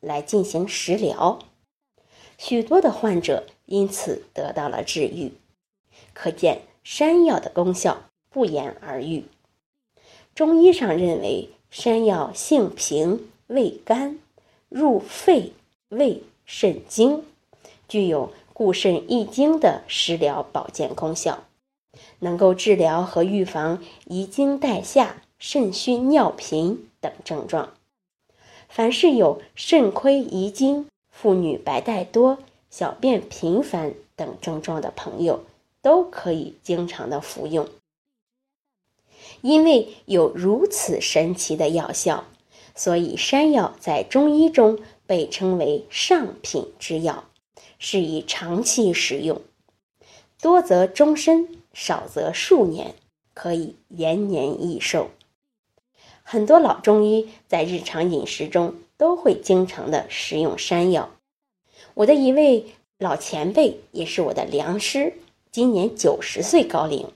来进行食疗，许多的患者因此得到了治愈。可见山药的功效不言而喻。中医上认为，山药性平，味甘，入肺、胃、肾经，具有固肾益精的食疗保健功效，能够治疗和预防遗精带下、肾虚尿频等症状。凡是有肾亏遗精、妇女白带多、小便频繁等症状的朋友，都可以经常的服用。因为有如此神奇的药效，所以山药在中医中被称为上品之药，适宜长期食用，多则终身，少则数年，可以延年益寿。很多老中医在日常饮食中都会经常的食用山药。我的一位老前辈也是我的良师，今年九十岁高龄，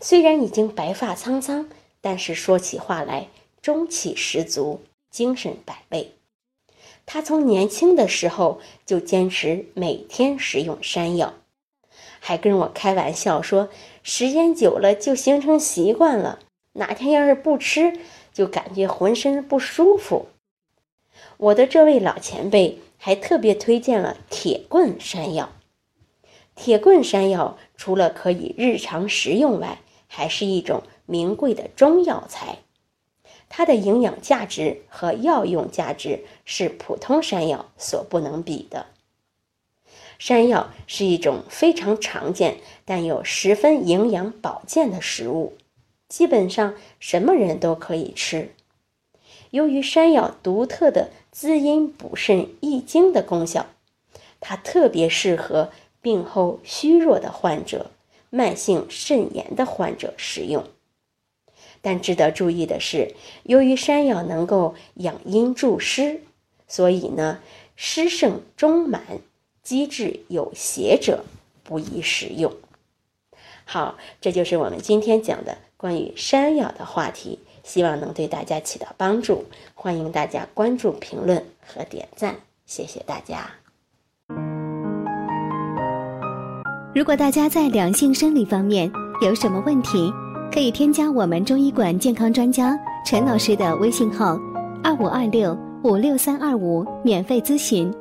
虽然已经白发苍苍，但是说起话来中气十足，精神百倍。他从年轻的时候就坚持每天食用山药，还跟我开玩笑说，时间久了就形成习惯了，哪天要是不吃。就感觉浑身不舒服。我的这位老前辈还特别推荐了铁棍山药。铁棍山药除了可以日常食用外，还是一种名贵的中药材。它的营养价值和药用价值是普通山药所不能比的。山药是一种非常常见但又十分营养保健的食物。基本上什么人都可以吃。由于山药独特的滋阴补肾益精的功效，它特别适合病后虚弱的患者、慢性肾炎的患者食用。但值得注意的是，由于山药能够养阴助湿，所以呢，湿盛中满、积滞有邪者不宜食用。好，这就是我们今天讲的。关于山药的话题，希望能对大家起到帮助。欢迎大家关注、评论和点赞，谢谢大家。如果大家在两性生理方面有什么问题，可以添加我们中医馆健康专家陈老师的微信号：二五二六五六三二五，免费咨询。